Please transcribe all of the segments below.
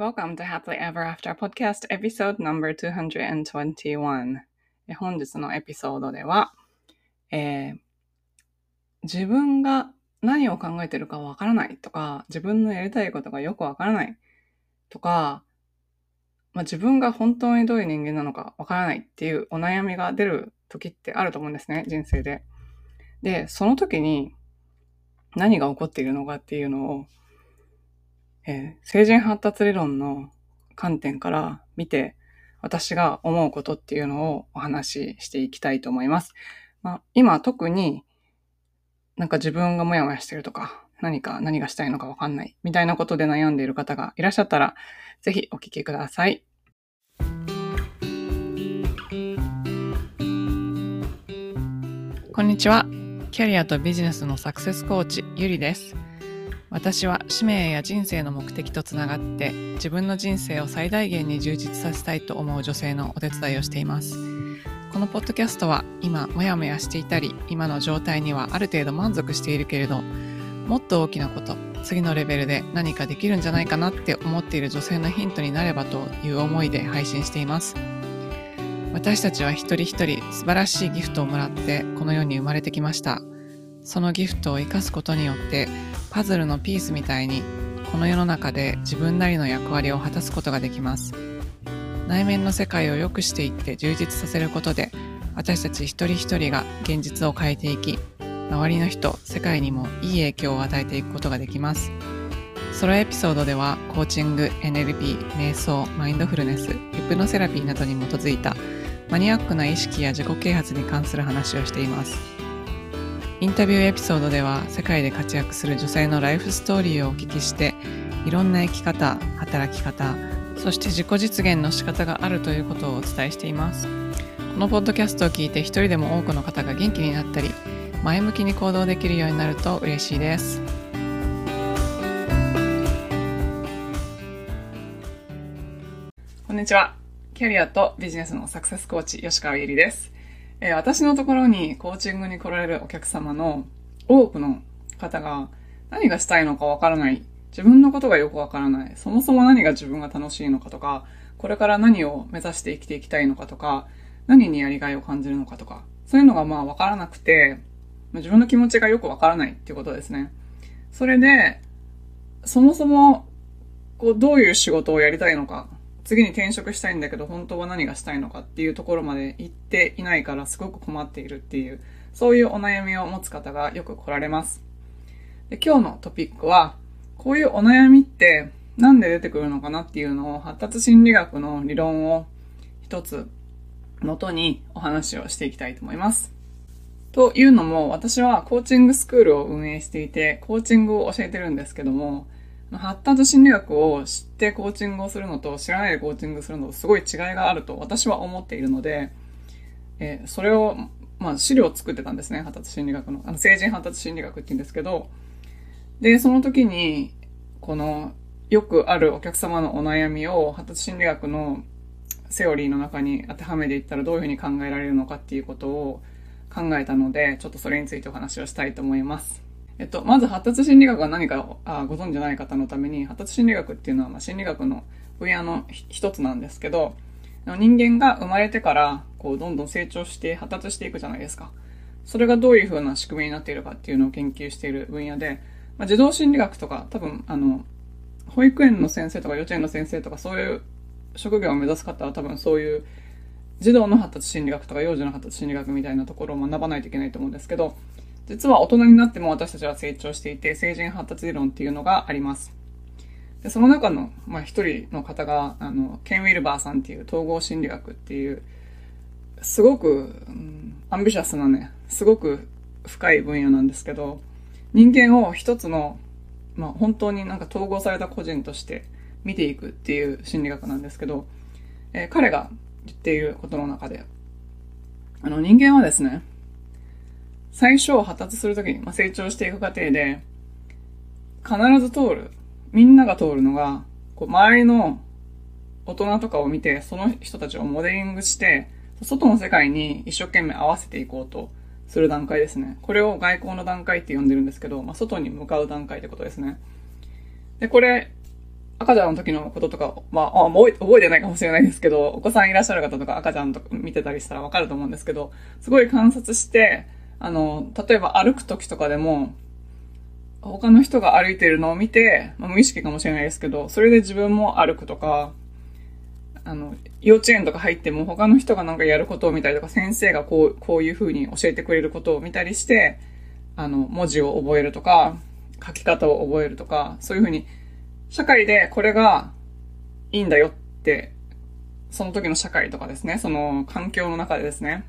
Welcome to Happily Ever After Podcast Episode No.221 本日のエピソードでは、えー、自分が何を考えてるかわからないとか、自分のやりたいことがよくわからないとか、まあ、自分が本当にどういう人間なのかわからないっていうお悩みが出る時ってあると思うんですね、人生で。で、その時に何が起こっているのかっていうのを、えー、成人発達理論の観点から見て、私が思うことっていうのをお話ししていきたいと思います。まあ、今特になんか自分がモヤモヤしてるとか、何か何がしたいのかわかんないみたいなことで悩んでいる方がいらっしゃったら、ぜひお聞きください。こんにちは。キャリアとビジネスのサクセスコーチ、ゆりです。私は使命や人生の目的とつながって自分の人生を最大限に充実させたいと思う女性のお手伝いをしています。このポッドキャストは今モヤモヤしていたり今の状態にはある程度満足しているけれどもっと大きなこと次のレベルで何かできるんじゃないかなって思っている女性のヒントになればという思いで配信しています私たちは一人一人素晴らしいギフトをもらってこの世に生まれてきましたそのギフトを生かすことによってパズルのピースみたいにこの世の中で自分なりの役割を果たすことができます。内面の世界を良くしていって充実させることで私たち一人一人が現実を変えていき周りの人世界にもいい影響を与えていくことができます。ソロエピソードではコーチング NLP 瞑想マインドフルネスヒプノセラピーなどに基づいたマニアックな意識や自己啓発に関する話をしています。インタビューエピソードでは世界で活躍する女性のライフストーリーをお聞きしていろんな生き方働き方そして自己実現の仕方があるということをお伝えしています。このポッドキャストを聞いて一人でも多くの方が元気になったり前向きに行動できるようになると嬉しいです。こんにちは。キャリアとビジネスのサクセスコーチ吉川ゆりです。えー、私のところにコーチングに来られるお客様の多くの方が何がしたいのかわからない。自分のことがよくわからない。そもそも何が自分が楽しいのかとか、これから何を目指して生きていきたいのかとか、何にやりがいを感じるのかとか、そういうのがまあわからなくて、自分の気持ちがよくわからないっていうことですね。それで、そもそも、こう、どういう仕事をやりたいのか、次に転職したいんだけど、本当は何がしたいのかっていうところまで行っていないからすごく困っているっていう、そういうお悩みを持つ方がよく来られます。で今日のトピックは、こういうお悩みってなんで出てくるのかなっていうのを発達心理学の理論を一つ元にお話をしていきたいと思います。というのも、私はコーチングスクールを運営していて、コーチングを教えてるんですけども、発達心理学を知ってコーチングをするのと知らないでコーチングするのとすごい違いがあると私は思っているので、えー、それを、まあ、資料を作ってたんですね。発達心理学の。あの、成人発達心理学って言うんですけど、で、その時に、この、よくあるお客様のお悩みを発達心理学のセオリーの中に当てはめていったらどういうふうに考えられるのかっていうことを考えたので、ちょっとそれについてお話をしたいと思います。えっと、まず発達心理学が何かあご存じない方のために、発達心理学っていうのは、まあ、心理学の分野の一つなんですけど、人間が生まれてから、こう、どんどん成長して発達していくじゃないですか。それがどういう風な仕組みになっているかっていうのを研究している分野で、まあ、児童心理学とか、多分、あの、保育園の先生とか幼稚園の先生とか、そういう職業を目指す方は多分そういう児童の発達心理学とか幼児の発達心理学みたいなところを学ばないといけないと思うんですけど、実は大人になっても私たちは成長していて、成人発達理論っていうのがあります。でその中の、まあ、一人の方が、あの、ケン・ウィルバーさんっていう統合心理学っていう、すごく、うん、アンビシャスなね、すごく深い分野なんですけど、人間を一つの、まあ、本当になんか統合された個人として見ていくっていう心理学なんですけど、えー、彼が言っていることの中で、あの人間はですね、最初発達するときに、まあ、成長していく過程で、必ず通る、みんなが通るのが、こう周りの大人とかを見て、その人たちをモデリングして、外の世界に一生懸命合わせていこうとする段階ですね。これを外交の段階って呼んでるんですけど、まあ、外に向かう段階ってことですね。で、これ、赤ちゃんの時のこととか、まあ、あ覚え覚えてないかもしれないですけど、お子さんいらっしゃる方とか赤ちゃんとか見てたりしたらわかると思うんですけど、すごい観察して、あの、例えば歩く時とかでも、他の人が歩いてるのを見て、まあ、無意識かもしれないですけど、それで自分も歩くとか、あの、幼稚園とか入っても他の人がなんかやることを見たりとか、先生がこう、こういう風に教えてくれることを見たりして、あの、文字を覚えるとか、書き方を覚えるとか、そういう風に、社会でこれがいいんだよって、その時の社会とかですね、その環境の中でですね、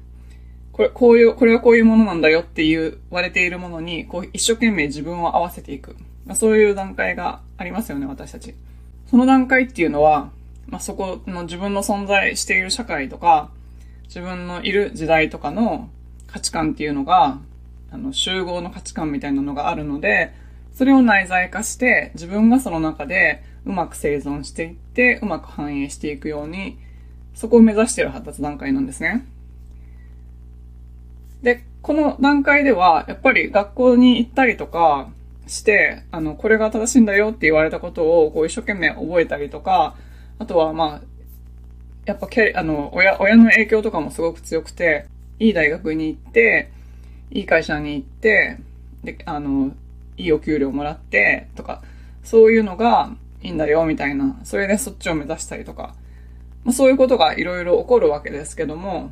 これ、こういう、これはこういうものなんだよって言われているものに、こう一生懸命自分を合わせていく。まあ、そういう段階がありますよね、私たち。その段階っていうのは、まあ、そこの自分の存在している社会とか、自分のいる時代とかの価値観っていうのが、あの、集合の価値観みたいなのがあるので、それを内在化して、自分がその中でうまく生存していって、うまく反映していくように、そこを目指している発達段階なんですね。で、この段階では、やっぱり学校に行ったりとかして、あの、これが正しいんだよって言われたことを、こう一生懸命覚えたりとか、あとはまあ、やっぱけ、あの、親、親の影響とかもすごく強くて、いい大学に行って、いい会社に行って、で、あの、いいお給料もらって、とか、そういうのがいいんだよ、みたいな。それでそっちを目指したりとか。まあ、そういうことがいろいろ起こるわけですけども、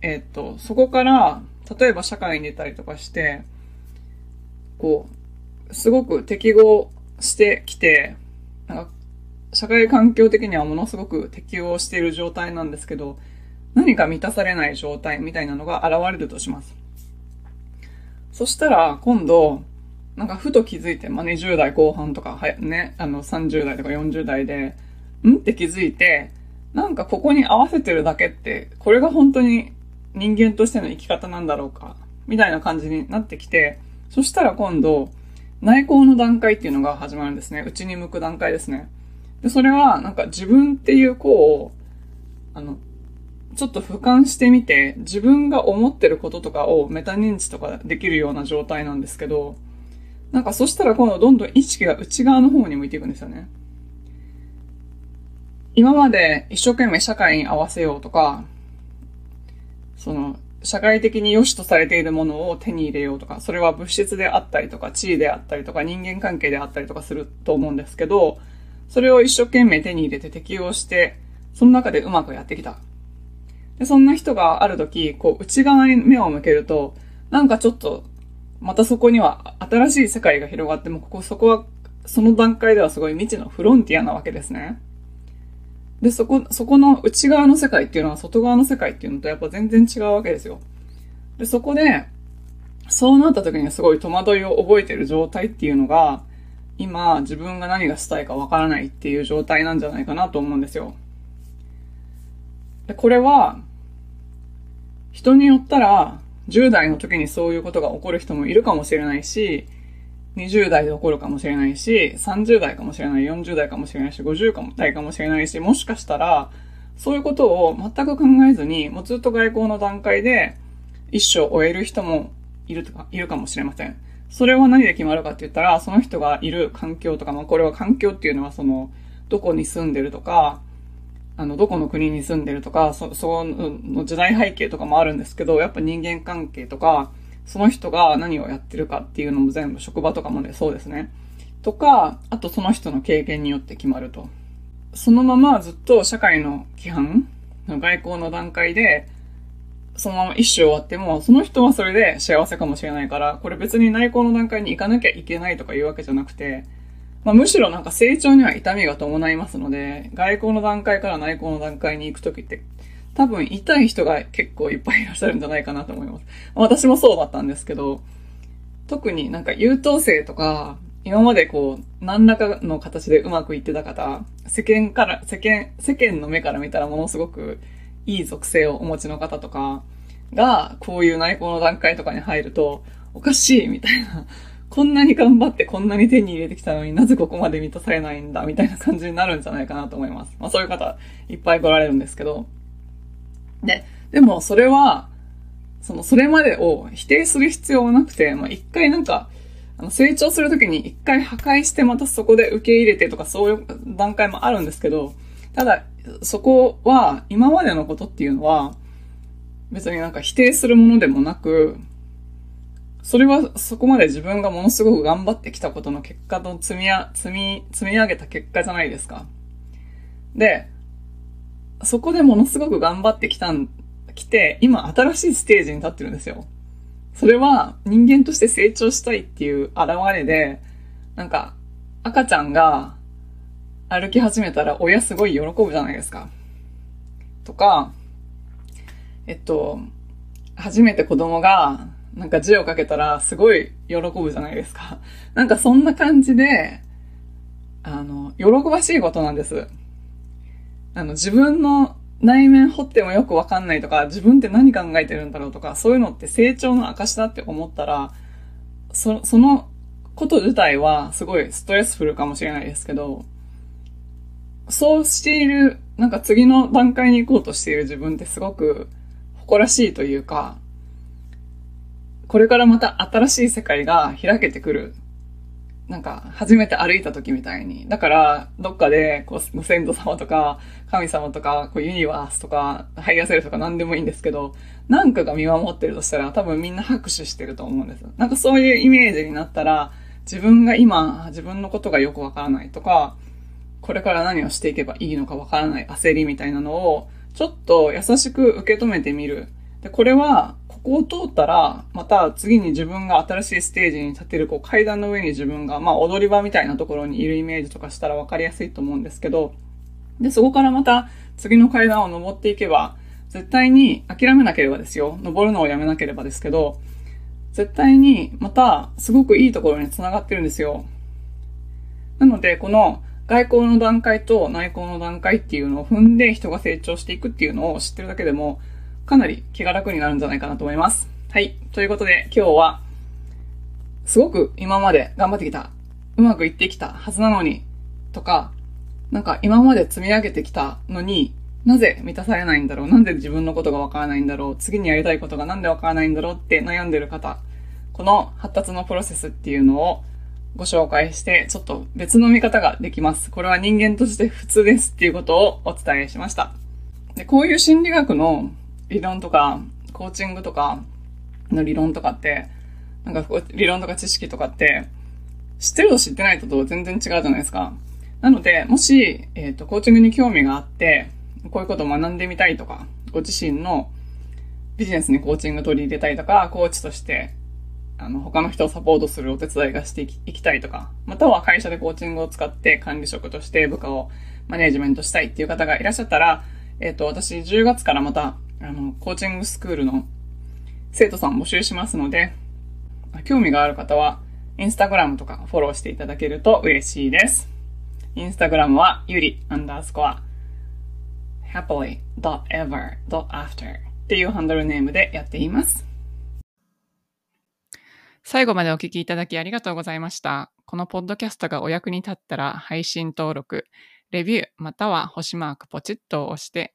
えっ、と、そこから、例えば社会に出たりとかして、こう、すごく適合してきて、なんか、社会環境的にはものすごく適応している状態なんですけど、何か満たされない状態みたいなのが現れるとします。そしたら、今度、なんかふと気づいて、まあ、20代後半とか、はね、あの30代とか40代で、ん？って気づいて、なんかここに合わせてるだけって、これが本当に人間としての生き方なんだろうか、みたいな感じになってきて、そしたら今度、内向の段階っていうのが始まるんですね。内に向く段階ですね。で、それは、なんか自分っていう子を、あの、ちょっと俯瞰してみて、自分が思ってることとかをメタ認知とかできるような状態なんですけど、なんかそしたら今度どんどん意識が内側の方に向いていくんですよね。今まで一生懸命社会に合わせようとか、その、社会的に良しとされているものを手に入れようとか、それは物質であったりとか、地位であったりとか、人間関係であったりとかすると思うんですけど、それを一生懸命手に入れて適応して、その中でうまくやってきた。で、そんな人がある時、こう、内側に目を向けると、なんかちょっと、またそこには新しい世界が広がっても、ここ、そこは、その段階ではすごい未知のフロンティアなわけですね。で、そこ、そこの内側の世界っていうのは外側の世界っていうのとやっぱ全然違うわけですよ。で、そこで、そうなった時にはすごい戸惑いを覚えてる状態っていうのが、今自分が何がしたいかわからないっていう状態なんじゃないかなと思うんですよ。で、これは、人によったら、10代の時にそういうことが起こる人もいるかもしれないし、20代で起こるかもしれないし、30代かもしれない、40代かもしれないし、50代かもしれないし、もしかしたら、そういうことを全く考えずに、もうずっと外交の段階で一生終える人もいるとか、いるかもしれません。それは何で決まるかって言ったら、その人がいる環境とか、まあこれは環境っていうのはその、どこに住んでるとか、あの、どこの国に住んでるとか、そ、その時代背景とかもあるんですけど、やっぱ人間関係とか、その人が何をやってるかっていうのも全部職場とかもね、そうですね。とか、あとその人の経験によって決まると。そのままずっと社会の規範の外交の段階で、そのまま一生終わっても、その人はそれで幸せかもしれないから、これ別に内向の段階に行かなきゃいけないとかいうわけじゃなくて、まあ、むしろなんか成長には痛みが伴いますので、外交の段階から内向の段階に行くときって多分痛い人が結構いっぱいいらっしゃるんじゃないかなと思います。私もそうだったんですけど、特になんか優等生とか、今までこう、何らかの形でうまくいってた方、世間から、世間、世間の目から見たらものすごくいい属性をお持ちの方とかが、こういう内向の段階とかに入ると、おかしいみたいな。こんなに頑張ってこんなに手に入れてきたのになぜここまで満たされないんだみたいな感じになるんじゃないかなと思います。まあそういう方いっぱい来られるんですけど。で、でもそれは、その、それまでを否定する必要はなくて、まあ、一回なんか、あの成長するときに一回破壊してまたそこで受け入れてとかそういう段階もあるんですけど、ただ、そこは今までのことっていうのは別になんか否定するものでもなく、それはそこまで自分がものすごく頑張ってきたことの結果と積みや、積み、積み上げた結果じゃないですか。で、そこでものすごく頑張ってきたん、来て、今新しいステージに立ってるんですよ。それは人間として成長したいっていう現れで、なんか赤ちゃんが歩き始めたら親すごい喜ぶじゃないですか。とか、えっと、初めて子供がなんか字をかけたらすごい喜ぶじゃないですか。なんかそんな感じで、あの、喜ばしいことなんです。あの、自分の内面掘ってもよくわかんないとか、自分って何考えてるんだろうとか、そういうのって成長の証だって思ったら、そ、そのこと自体はすごいストレスフルかもしれないですけど、そうしている、なんか次の段階に行こうとしている自分ってすごく誇らしいというか、これからまた新しい世界が開けてくる。なんか、初めて歩いた時みたいに。だから、どっかで、こう、ご先祖様とか、神様とか、こう、ユニバースとか、ハイヤセルとか何でもいいんですけど、なんかが見守ってるとしたら、多分みんな拍手してると思うんです。なんかそういうイメージになったら、自分が今、自分のことがよくわからないとか、これから何をしていけばいいのかわからない焦りみたいなのを、ちょっと優しく受け止めてみる。で、これは、ここを通ったら、また次に自分が新しいステージに立てる、こう階段の上に自分が、まあ踊り場みたいなところにいるイメージとかしたら分かりやすいと思うんですけど、で、そこからまた次の階段を登っていけば、絶対に諦めなければですよ。登るのをやめなければですけど、絶対にまたすごくいいところに繋がってるんですよ。なので、この外交の段階と内向の段階っていうのを踏んで人が成長していくっていうのを知ってるだけでも、かなり気が楽になるんじゃないかなと思います。はい。ということで、今日は、すごく今まで頑張ってきた、うまくいってきたはずなのに、とか、なんか今まで積み上げてきたのに、なぜ満たされないんだろうなんで自分のことがわからないんだろう次にやりたいことがなんでわからないんだろうって悩んでる方、この発達のプロセスっていうのをご紹介して、ちょっと別の見方ができます。これは人間として普通ですっていうことをお伝えしました。で、こういう心理学の理論とか、コーチングとかの理論とかって、なんか理論とか知識とかって、知ってると知ってないとと全然違うじゃないですか。なので、もし、えっ、ー、と、コーチングに興味があって、こういうことを学んでみたいとか、ご自身のビジネスにコーチング取り入れたいとか、コーチとして、あの、他の人をサポートするお手伝いがしていきたいとか、または会社でコーチングを使って管理職として部下をマネージメントしたいっていう方がいらっしゃったら、えっ、ー、と、私10月からまたあの、コーチングスクールの生徒さん募集しますので、興味がある方は、インスタグラムとかフォローしていただけると嬉しいです。インスタグラムは、ゆりアンダースコア、happily.ever.after っていうハンドルネームでやっています。最後までお聞きいただきありがとうございました。このポッドキャストがお役に立ったら配信登録、レビューまたは星マークポチッと押して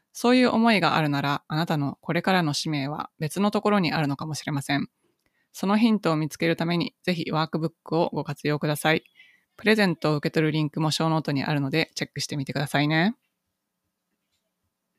そういう思いがあるなら、あなたのこれからの使命は別のところにあるのかもしれません。そのヒントを見つけるために、ぜひワークブックをご活用ください。プレゼントを受け取るリンクもショーノートにあるので、チェックしてみてくださいね。